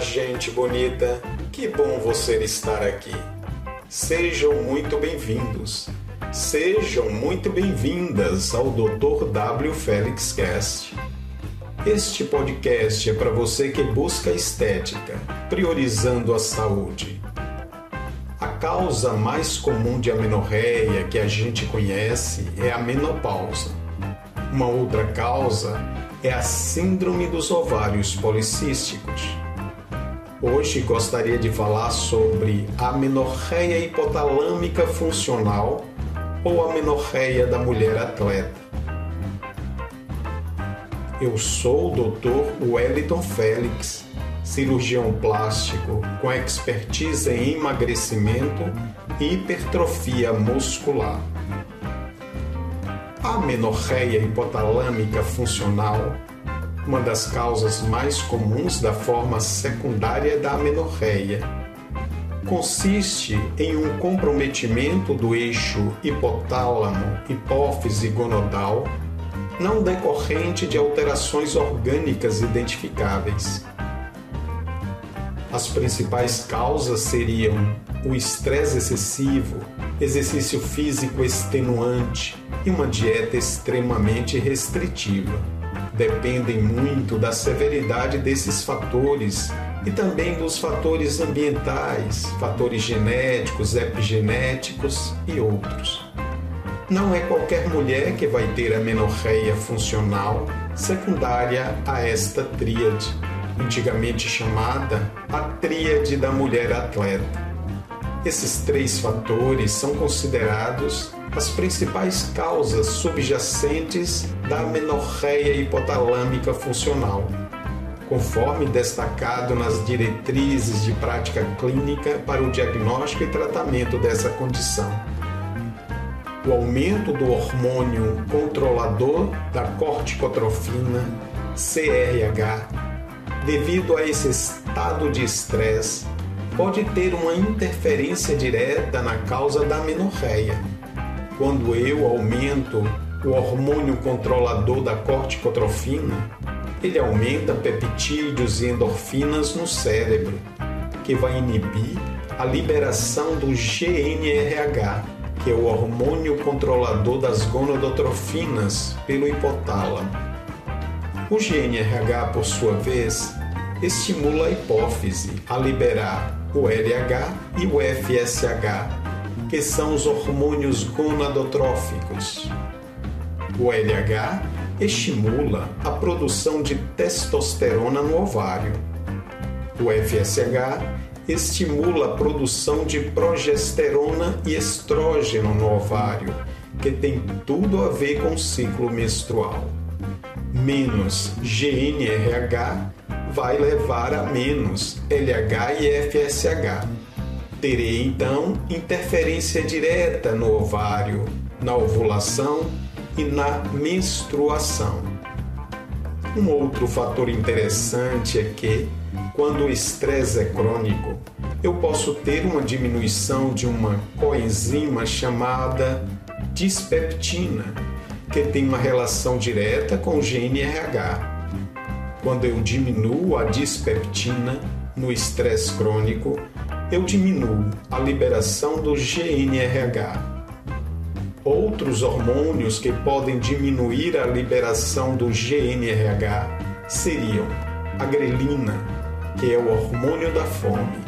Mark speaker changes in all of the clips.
Speaker 1: Gente bonita. Que bom você estar aqui. Sejam muito bem-vindos. Sejam muito bem-vindas ao Dr. W. Félix Cast. Este podcast é para você que busca estética, priorizando a saúde. A causa mais comum de amenorreia que a gente conhece é a menopausa. Uma outra causa é a síndrome dos ovários policísticos. Hoje gostaria de falar sobre a amenorreia hipotalâmica funcional ou a amenorreia da mulher atleta. Eu sou o Dr. Wellington Félix, cirurgião plástico com expertise em emagrecimento e hipertrofia muscular. A amenorreia hipotalâmica funcional, uma das causas mais comuns da forma secundária da amenorreia, consiste em um comprometimento do eixo hipotálamo-hipófise gonodal não decorrente de alterações orgânicas identificáveis. As principais causas seriam o estresse excessivo, exercício físico extenuante e uma dieta extremamente restritiva. Dependem muito da severidade desses fatores e também dos fatores ambientais, fatores genéticos, epigenéticos e outros. Não é qualquer mulher que vai ter a menorreia funcional secundária a esta tríade, antigamente chamada a tríade da mulher atleta. Esses três fatores são considerados as principais causas subjacentes da amenorreia hipotalâmica funcional, conforme destacado nas diretrizes de prática clínica para o diagnóstico e tratamento dessa condição o aumento do hormônio controlador da corticotrofina, CRH, devido a esse estado de estresse, pode ter uma interferência direta na causa da menorreia. Quando eu aumento o hormônio controlador da corticotrofina, ele aumenta peptídeos e endorfinas no cérebro, que vai inibir a liberação do GNRH, que é o hormônio controlador das gonadotrofinas pelo hipotálamo. O GNRH, por sua vez, estimula a hipófise a liberar o LH e o FSH, que são os hormônios gonadotróficos. O LH estimula a produção de testosterona no ovário. O FSH estimula a produção de progesterona e estrógeno no ovário, que tem tudo a ver com o ciclo menstrual. Menos GNRH vai levar a menos LH e FSH. Terei então interferência direta no ovário, na ovulação e na menstruação. Um outro fator interessante é que quando o estresse é crônico, eu posso ter uma diminuição de uma coenzima chamada dispeptina, que tem uma relação direta com o GNRH. Quando eu diminuo a dispeptina no estresse crônico, eu diminuo a liberação do GNRH. Outros hormônios que podem diminuir a liberação do GNRH seriam a grelina, que é o hormônio da fome,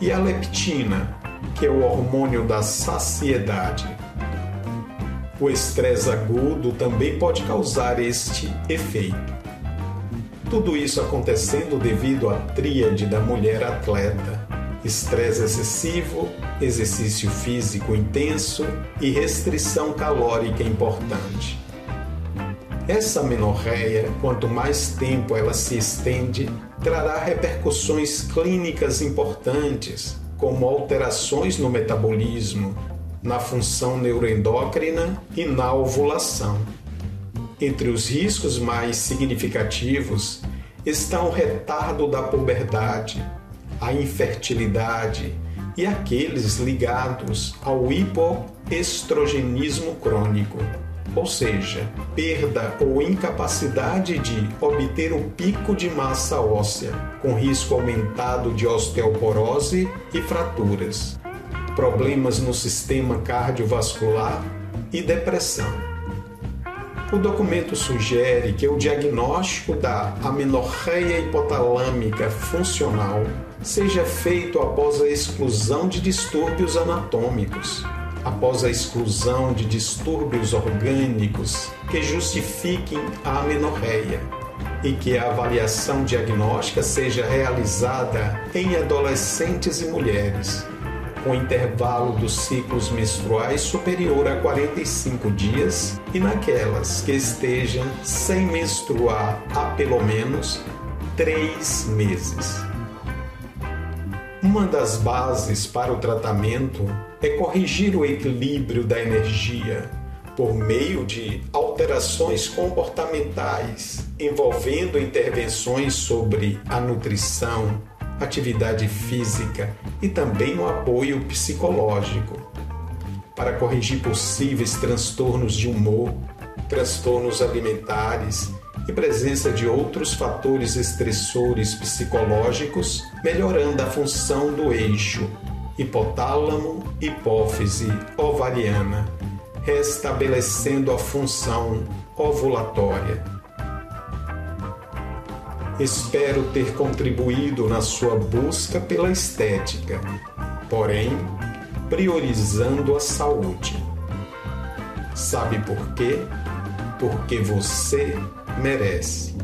Speaker 1: e a leptina, que é o hormônio da saciedade. O estresse agudo também pode causar este efeito. Tudo isso acontecendo devido à tríade da mulher atleta: estresse excessivo, exercício físico intenso e restrição calórica importante. Essa menorreia, quanto mais tempo ela se estende, trará repercussões clínicas importantes, como alterações no metabolismo, na função neuroendócrina e na ovulação. Entre os riscos mais significativos estão o retardo da puberdade, a infertilidade e aqueles ligados ao hipoestrogenismo crônico ou seja, perda ou incapacidade de obter o pico de massa óssea, com risco aumentado de osteoporose e fraturas, problemas no sistema cardiovascular e depressão. O documento sugere que o diagnóstico da amenorreia hipotalâmica funcional seja feito após a exclusão de distúrbios anatômicos, após a exclusão de distúrbios orgânicos que justifiquem a amenorreia e que a avaliação diagnóstica seja realizada em adolescentes e mulheres com intervalo dos ciclos menstruais superior a 45 dias e naquelas que estejam sem menstruar há pelo menos três meses. Uma das bases para o tratamento é corrigir o equilíbrio da energia por meio de alterações comportamentais envolvendo intervenções sobre a nutrição, atividade física e também o apoio psicológico. Para corrigir possíveis transtornos de humor, transtornos alimentares e presença de outros fatores estressores psicológicos, melhorando a função do eixo hipotálamo, hipófise ovariana, restabelecendo a função ovulatória Espero ter contribuído na sua busca pela estética, porém, priorizando a saúde. Sabe por quê? Porque você merece.